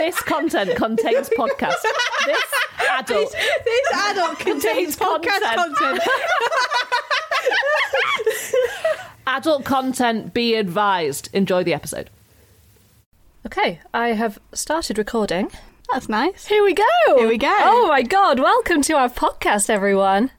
this content contains podcast. This adult This adult contains podcast content. content. adult content. Be advised. Enjoy the episode. Okay, I have started recording. That's nice. Here we go. Here we go. Oh my god! Welcome to our podcast, everyone.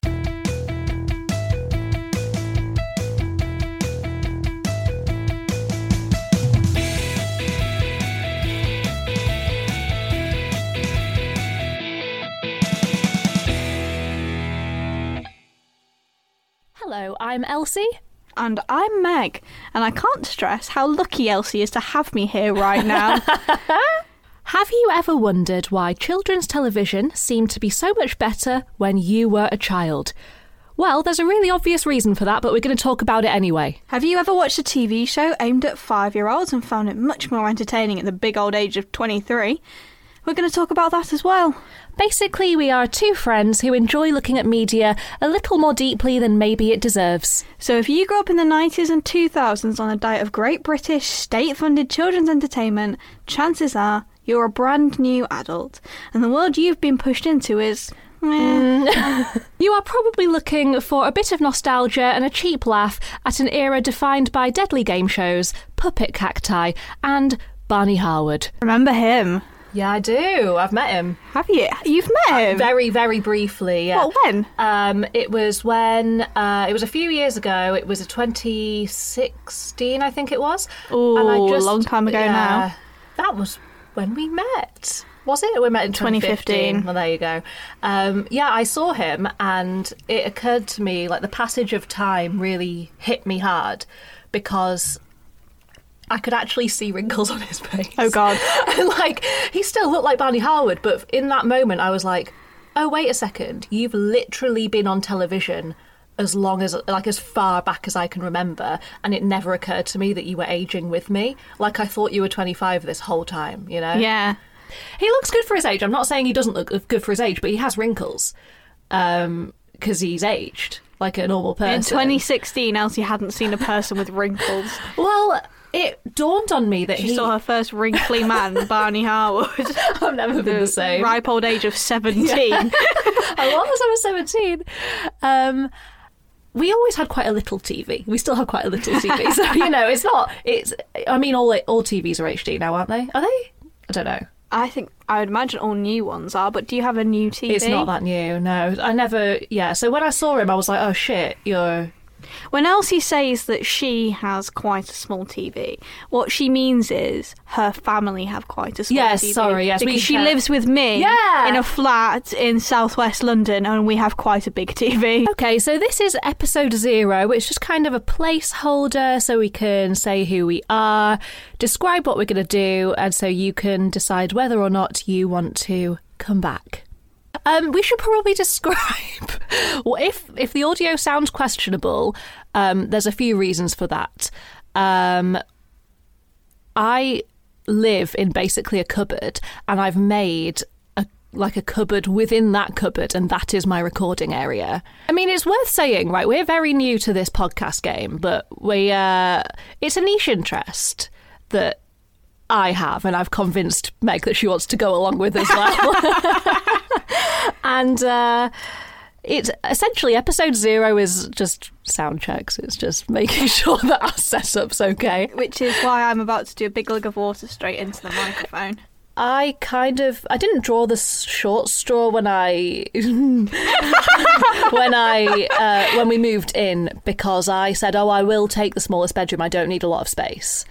Hello, I'm Elsie. And I'm Meg, and I can't stress how lucky Elsie is to have me here right now. Have you ever wondered why children's television seemed to be so much better when you were a child? Well, there's a really obvious reason for that, but we're going to talk about it anyway. have you ever watched a TV show aimed at five year olds and found it much more entertaining at the big old age of 23? We're going to talk about that as well. Basically, we are two friends who enjoy looking at media a little more deeply than maybe it deserves. So, if you grew up in the 90s and 2000s on a diet of great British state funded children's entertainment, chances are you're a brand new adult, and the world you've been pushed into is. eh. You are probably looking for a bit of nostalgia and a cheap laugh at an era defined by deadly game shows, puppet cacti, and Barney Harwood. Remember him? Yeah, I do. I've met him. Have you? You've met him? Very, very briefly. Yeah. What, when? Um, it was when uh, it was a few years ago. It was a 2016, I think it was. Ooh, a long time ago now. That was when we met. Was it? We met in 2015. 2015. Well, there you go. Um, yeah, I saw him, and it occurred to me like the passage of time really hit me hard because I could actually see wrinkles on his face. Oh, God. And, like he still looked like Barney Harwood, but in that moment I was like, "Oh wait a second, you've literally been on television as long as like as far back as I can remember, and it never occurred to me that you were aging with me. Like I thought you were 25 this whole time, you know? Yeah. He looks good for his age. I'm not saying he doesn't look good for his age, but he has wrinkles um because he's aged like a normal person. In 2016, Elsie hadn't seen a person with wrinkles. Well, dawned on me that She he saw her first wrinkly man, Barney Harwood, I've never been the same. ripe old age of 17. I was. I was seventeen. Um, we always had quite a little TV. We still have quite a little TV. so you know, it's not. It's. I mean, all all TVs are HD now, aren't they? Are they? I don't know. I think I would imagine all new ones are, but do you have a new TV? It's not that new. No, I never. Yeah. So when I saw him, I was like, oh shit, you're. When Elsie says that she has quite a small TV, what she means is her family have quite a small Yes, TV. sorry, yes, because she lives with me Yeah. in a flat in southwest London, and we have quite a big TV. Okay, so this is episode zero. It's just kind of a placeholder so we can say who we are, describe what we're going to do, and so you can decide whether or not you want to come back. Um, we should probably describe well, if if the audio sounds questionable. Um, there's a few reasons for that. Um, I live in basically a cupboard, and I've made a like a cupboard within that cupboard, and that is my recording area. I mean, it's worth saying, right? We're very new to this podcast game, but we uh, it's a niche interest that I have, and I've convinced Meg that she wants to go along with as well. and uh, it's essentially episode zero is just sound checks. It's just making sure that our setup's okay. Which is why I'm about to do a big lug of water straight into the microphone. I kind of I didn't draw the short straw when I when I uh, when we moved in because I said, "Oh, I will take the smallest bedroom. I don't need a lot of space."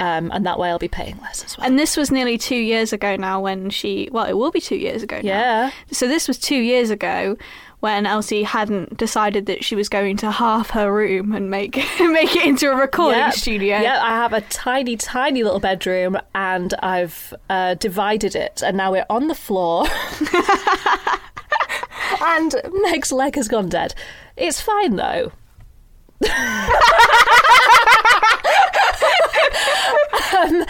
Um, and that way I'll be paying less as well. And this was nearly two years ago now when she, well, it will be two years ago now. Yeah. So this was two years ago when Elsie hadn't decided that she was going to half her room and make make it into a recording Yep. studio. Yeah, I have a tiny, tiny little bedroom, and I've uh, divided it, and now we're on the floor. and Meg's leg has gone dead. It's fine though. Um,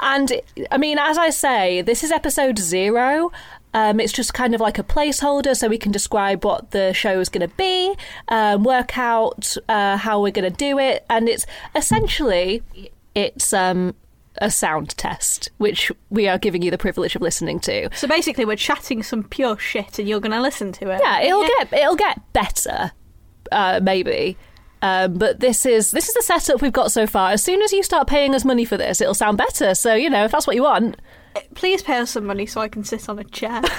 and I mean, as I say, this is episode zero. Um, it's just kind of like a placeholder so we can describe what the show is going to be, um, work out uh, how we're going to do it, and it's essentially it's um, a sound test, which we are giving you the privilege of listening to. So basically, we're chatting some pure shit, and you're going to listen to it. Yeah, it'll get it'll get better, uh, maybe. Um, but this is this is the setup we've got so far. As soon as you start paying us money for this, it'll sound better. So you know, if that's what you want, Please pay us some money so I can sit on a chair.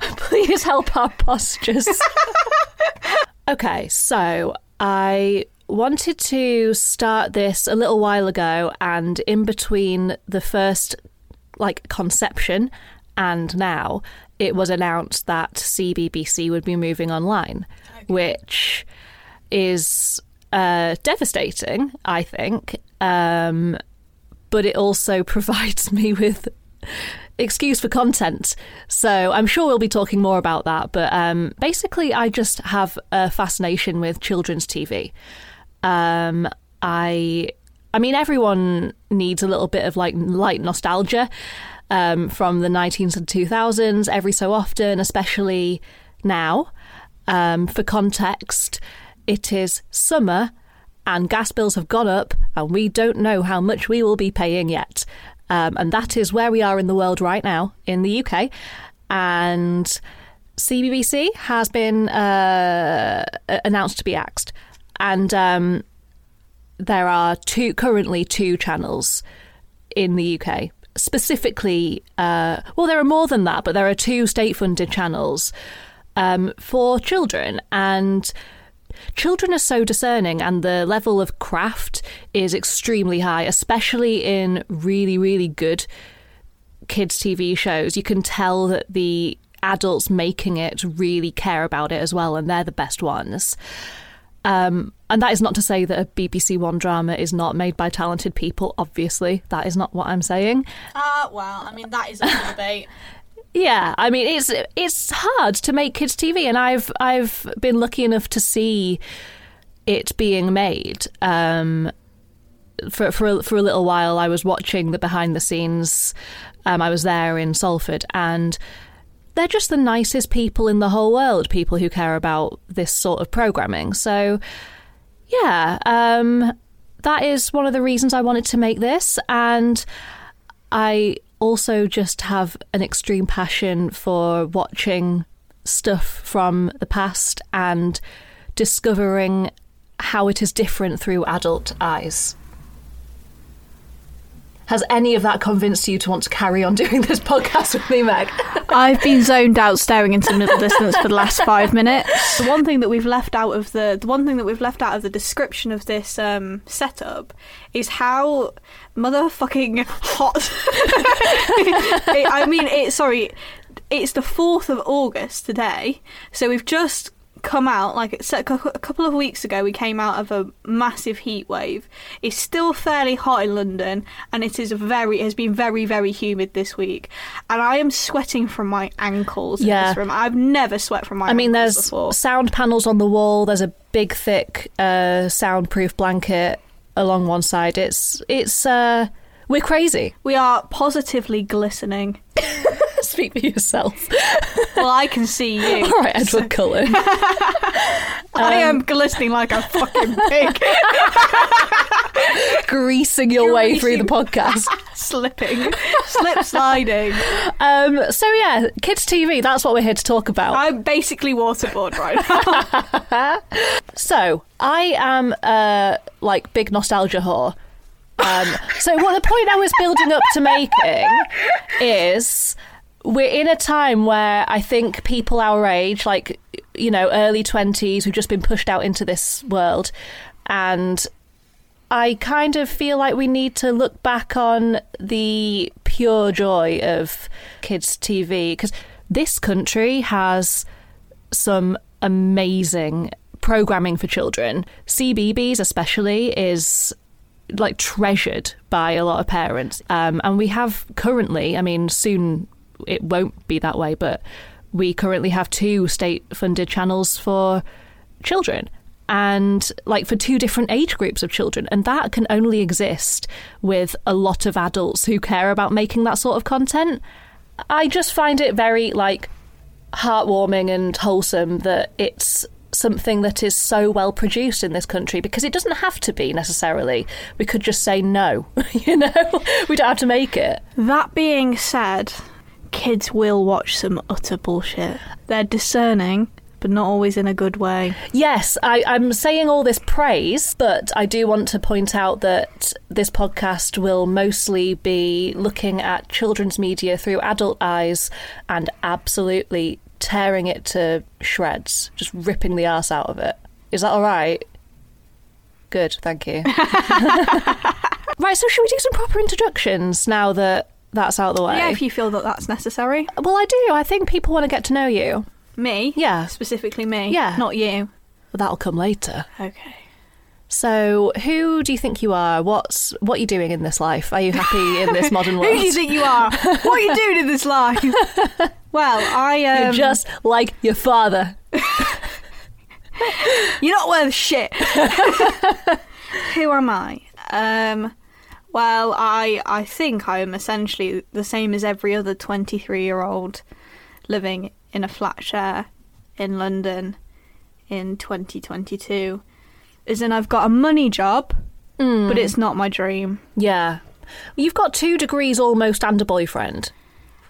please help our postures. okay, so I wanted to start this a little while ago, and in between the first like conception and now, it was announced that CBBC would be moving online, which is uh, devastating, I think. Um, but it also provides me with excuse for content. So I'm sure we'll be talking more about that. But um, basically, I just have a fascination with children's TV. Um, I, I mean, everyone needs a little bit of like light nostalgia um, from the 19s and 2000s every so often, especially now. Um, for context, it is summer and gas bills have gone up, and we don't know how much we will be paying yet. Um, and that is where we are in the world right now in the UK. And CBBC has been uh, announced to be axed, and um, there are two currently two channels in the UK. Specifically, uh, well, there are more than that, but there are two state-funded channels um, for children, and children are so discerning and the level of craft is extremely high, especially in really, really good kids' TV shows. You can tell that the adults making it really care about it as well, and they're the best ones. Um, and that is not to say that a BBC One drama is not made by talented people, obviously. That is not what I'm saying. Ah, uh, well, I mean, that is for debate. Yeah, I mean it's it's hard to make kids TV, and I've I've been lucky enough to see it being made. Um, for for a, for a little while, I was watching the behind the scenes. Um, I was there in Salford, and they're just the nicest people in the whole world. People who care about this sort of programming. So, yeah, um, that is one of the reasons I wanted to make this, and I also just have an extreme passion for watching stuff from the past and discovering how it is different through adult eyes. Has any of that convinced you to want to carry on doing this podcast with me, Meg? I've been zoned out staring into the middle distance for the last five minutes. The one thing that we've left out of the the one thing that we've left out of the description of this um, setup is how motherfucking hot. it, I mean, it. Sorry, it's the fourth of August today, so we've just come out like a couple of weeks ago we came out of a massive heat wave it's still fairly hot in london and it is very it has been very very humid this week and i am sweating from my ankles yeah. in this room i've never sweat from my i mean there's before. sound panels on the wall there's a big thick uh, soundproof blanket along one side. It's it's uh, we're crazy. We are positively glistening. Speak for yourself. well, I can see you. All right, Edward so. Cullen. I am glistening like a fucking pig. Greasing your Greasing. way through the podcast. Slipping. Slip sliding. Um, so, yeah, kids' TV, that's what we're here to talk about. I'm basically waterboard right now. so, I am a like big nostalgia whore. Um, so, what the point I was building up to making is we're in a time where I think people our age, like, you know, early 20s, who've just been pushed out into this world. And I kind of feel like we need to look back on the pure joy of kids' TV because this country has some amazing programming for children. CBeebies, especially, is like treasured by a lot of parents. Um, and we have currently, I mean, soon it won't be that way, but we currently have two state funded channels for children and like for two different age groups of children and that can only exist with a lot of adults who care about making that sort of content i just find it very like heartwarming and wholesome that it's something that is so well produced in this country because it doesn't have to be necessarily. We could just say no, you know? We don't have to make it. That being said, kids will watch some utter bullshit. They're discerning, but not always in a good way. Yes, I, I'm saying all this praise, but I do want to point out that this podcast will mostly be looking at children's media through adult eyes and absolutely tearing it to shreds, just ripping the ass out of it. Is that all right? Good, thank you. right, so should we do some proper introductions now that that's out of the way? Yeah, if you feel that that's necessary. well, I do. I think people want to get to know you. Me? Yeah. Specifically me? Yeah. Not you. But that'll come later. Okay. So, who do you think you are? What's what are you doing in this life? Are you happy in this modern world? Who do you think you are? what are you doing in this life? well, I um, You're just like your father. You're not worth shit. Who am I? Um, well, I I think I am essentially the same as every other 23 year old living in a flat share in London in 2022. Is in, I've got a money job, but hmm. it's not my dream. Yeah. You've got two degrees almost and a boyfriend.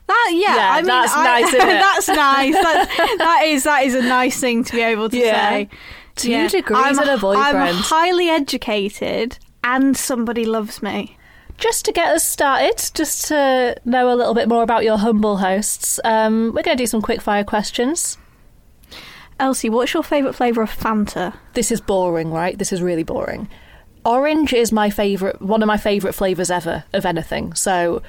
That yeah, Yeah, I mean that's I- nice, that's nice. That's, that is that is a nice thing to be able to Yeah. say. Two degrees I'm, and a I'm highly educated, and somebody loves me. Just to get us started, just to know a little bit more about your humble hosts, um, we're going to do some quick fire questions. Elsie, what's your favourite flavour of Fanta? This is boring, right? This is really boring. Orange is my favourite, one of my favourite flavours ever of anything. So,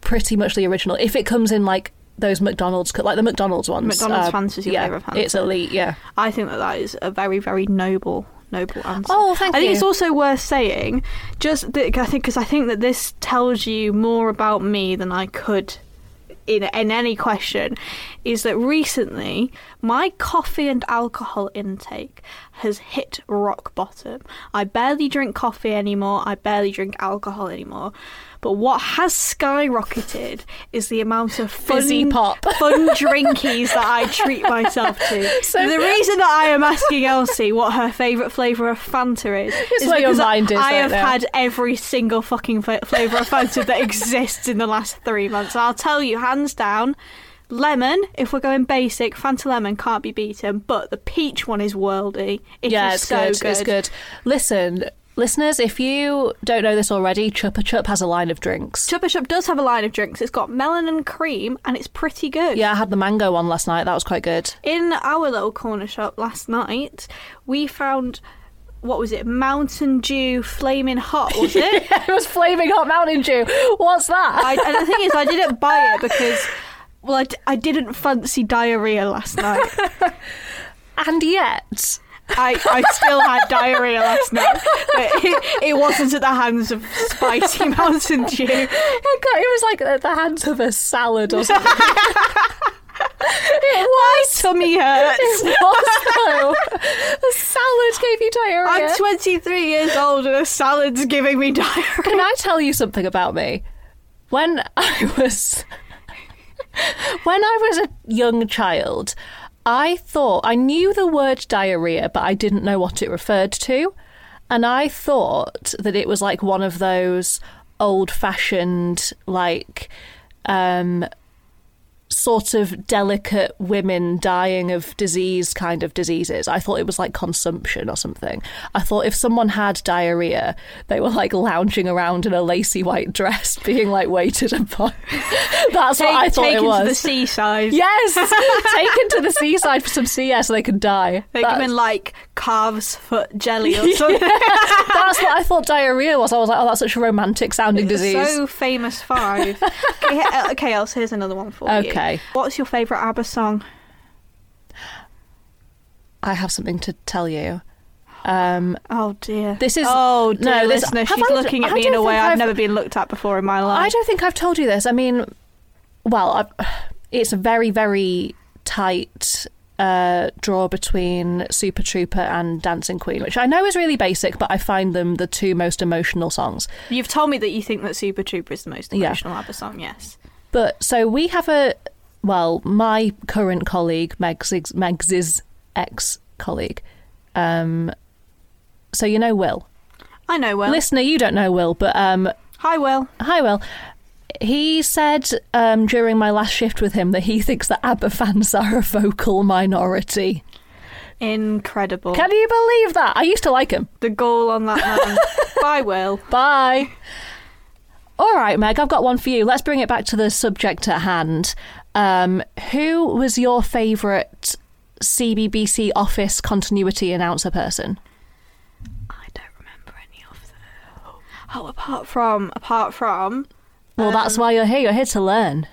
pretty much the original. If it comes in like those McDonald's, like the McDonald's ones. McDonald's uh, Fanta's your yeah, favourite Fanta. It's elite, yeah. I think that that is a very, very noble, noble answer. Oh, thank I think it's also worth saying, just that, I think because I think that this tells you more about me than I could in in any question, is that recently my coffee and alcohol intake has hit rock bottom. I barely drink coffee anymore. I barely drink alcohol anymore. But what has skyrocketed is the amount of fun, Fizzy pop. fun drinkies that I treat myself to. So- the reason that I am asking Elsie what her favourite flavour of Fanta is is where your because mind is I have now. had every single fucking flavour of Fanta that exists in the last three months. I'll tell you, hands down, lemon. If we're going basic, Fanta lemon can't be beaten. But the peach one is worldy. It yeah, is it's so good. It's good. Listen, listeners, if you don't know this already, Chupa Chup has a line of drinks. Chupa Chup does have a line of drinks. It's got melon and cream, and it's pretty good. Yeah, I had the mango one last night. That was quite good. In our little corner shop last night, we found what was it? Mountain Dew Flaming Hot, was it? it was flaming hot Mountain Dew. What's that? I, and the thing is, I didn't buy it because, well, I, d- I didn't fancy diarrhea last night. and yet, I, I still had diarrhea last night, but it, it wasn't at the hands of spicy Mountain Dew. it was like at the hands of a salad or something. it My was. tummy hurts. It was though. The salad gave you diarrhea. I'm 23 years old and a salad's giving me diarrhea. Can I tell you something about me? When I was when I was a young child, I thought I knew the word diarrhea, but I didn't know what it referred to. And I thought that it was like one of those old fashioned like um sort of delicate women dying of disease kind of diseases. I thought it was like consumption or something. I thought if someone had diarrhea, they were like lounging around in a lacy white dress, being like waited upon. That's what I thought it was. Taken to the seaside. Yes, taken to the seaside for some sea air so they can die. They That's- give in like calves foot jelly or something. That's what I thought diarrhea was. I was like, oh, that's such a romantic sounding disease. So famous five. okay, uh, okay, else here's another one for you. Okay. What's your favourite ABBA song? I have something to tell you. Um, Oh dear. This is- oh dear, no, this- listener. She's I- looking at I me in a way I've, I've- never been looked at before in my life. I don't think I've told you this. I mean, well, I, it's a very, very tight uh, draw between Super Trooper and Dancing Queen, which I know is really basic, but I find them the two most emotional songs. You've told me that you think that Super Trooper is the most Yeah. emotional ABBA song. Yes. But so we have a well, my current colleague Meg's Meg's ex colleague. Um, so you know Will. I know Will. Listener, you don't know Will, but um, Hi, Will. hi Will. He said um, during my last shift with him that he thinks that ABBA fans are a vocal minority. Incredible. Can you believe that? I used to like him. the goal on that man. Bye, Will. Bye. All right, Meg, I've got one for you. Let's bring it back to the subject at hand. Um, who was your favourite CBBC office continuity announcer person? I don't remember any of them. Oh, apart from, apart from, Well, that's why you're here. You're here to learn.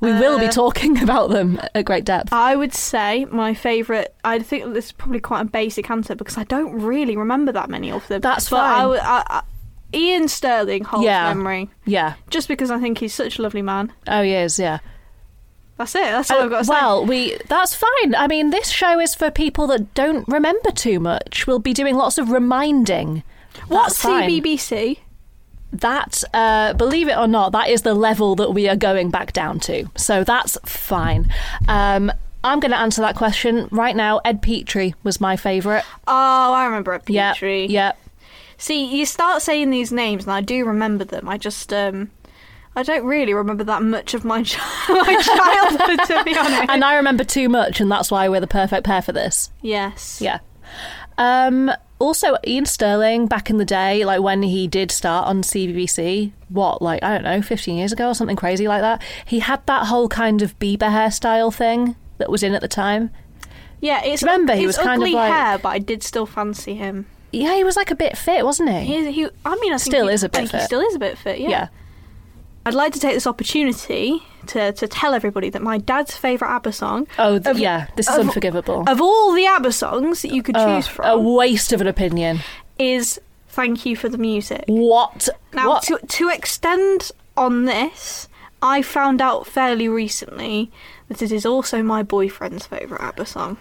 We will be Uh, talking about them at great depth. I would say my favourite. I think this is probably quite a basic answer because I don't really remember that many of them. That's but I fine. would- I- I- Iain Stirling holds Yeah. memory Yeah. just because I think he's such a lovely man. Oh, he is. Yeah. That's it. That's all Uh, I've got to say. well, we that's fine. I mean, this show is for people that don't remember too much. We'll be doing lots of reminding. What's. CBBC? That, uh, believe it or not, that is the level that we are going back down to. So that's fine. Um, I'm going to answer that question right now. Ed Petrie was my favourite. Oh, I remember Ed Petrie. yeah. See, you start saying these names, and I do remember them. I just, um, I don't really remember that much of my, ch- my childhood, to be honest. And I remember too much, and that's why we're the perfect pair for this. yes. Yeah. Um, also, Iain Stirling back in the day, like when he did start on CBBC, what, like, I don't know, 15 years ago or something crazy like that, he had that whole kind of Bieber hairstyle thing that was in at the time. Yeah, it's Remember, he was kind of ugly like- hair, but I did still fancy him. Yeah, he was like a bit fit, wasn't he? He, he I mean, I think Still he, is a I bit think he still is a bit fit. Yeah. yeah. I'd like to take this opportunity to, to tell everybody that my dad's favourite ABBA song, Oh, th- Of- yeah, this is of- unforgivable. of all the ABBA songs that you could Oh, choose from, a waste of an opinion. is "Thank You for the Music." What? Now, what? to to extend on this, I found out fairly recently that it is also my boyfriend's favourite ABBA song.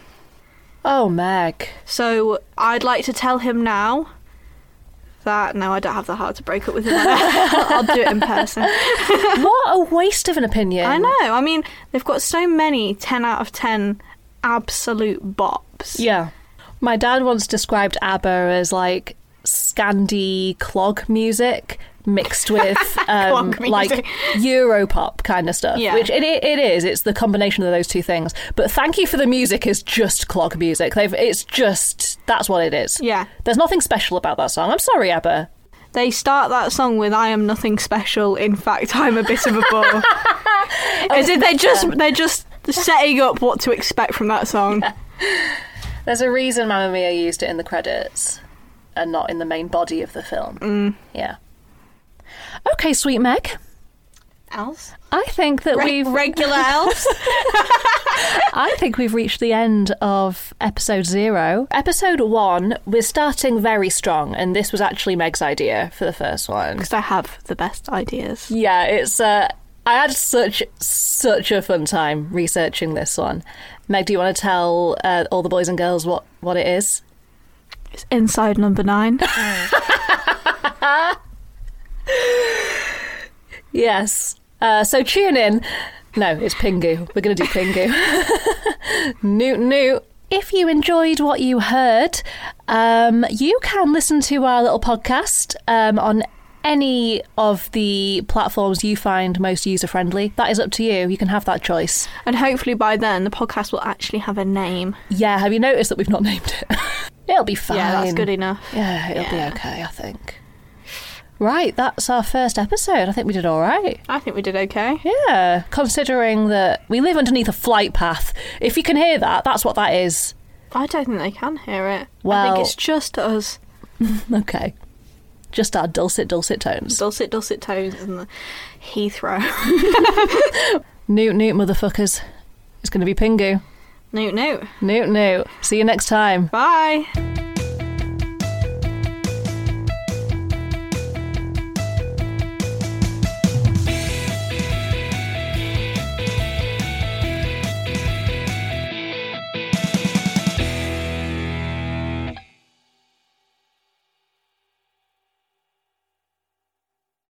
oh, Meg. So I'd like to tell him now that no, I don't have the heart to break up with him. I'll do it in person. what a waste of an opinion. I know. I mean, they've got so many ten out of ten absolute bops. Yeah. My dad once described ABBA as like Scandi clog music mixed with um, like. Europop kind of stuff. Yeah. Which it, it, it is. It's the combination of those two things. But Thank You for the Music is just clog music. They've, it's just, that's what it is. Yeah. There's nothing special about that song. I'm sorry, ABBA. They start that song with "I am nothing special." In fact, I'm a bit of a bore. As if they're just they're just setting up what to expect from that song. There's a reason Mamma Mia used it in the credits and not in the main body of the film. Mm. Yeah. Okay, sweet Meg. Else, I think that we've regular else. I think we've reached the end of episode zero. Episode one, we're starting very strong, and this was actually Meg's idea for the first one. Because I have the best ideas. Yeah, it's uh I had such such a fun time researching this one. Meg, do you want to tell uh, all the boys and girls what what it is? It's inside number nine. Yes. Uh, so tune in. No, it's Pingu. We're going to do Pingu. Newt Newt. If you enjoyed what you heard, um, you can listen to our little podcast um, on any of the platforms you find most user friendly. That is up to you. You can have that choice. and hopefully by then the podcast will actually have a name. Yeah, have you noticed that we've not named it? it'll be fine. Yeah, that's good enough. Yeah, it'll Yeah. be okay, I think. Right, that's our first episode. I think we did all right. I think we did okay. Yeah, considering that we live underneath a flight path. If you can hear that, that's what that is. I don't think they can hear it. I Well- think it's just us. Okay. Just our dulcet, dulcet tones. Dulcet, dulcet tones and the Heathrow. Newt, newt, motherfuckers. It's going to be Pingu. Newt, newt. Newt, newt. See you next time. Bye.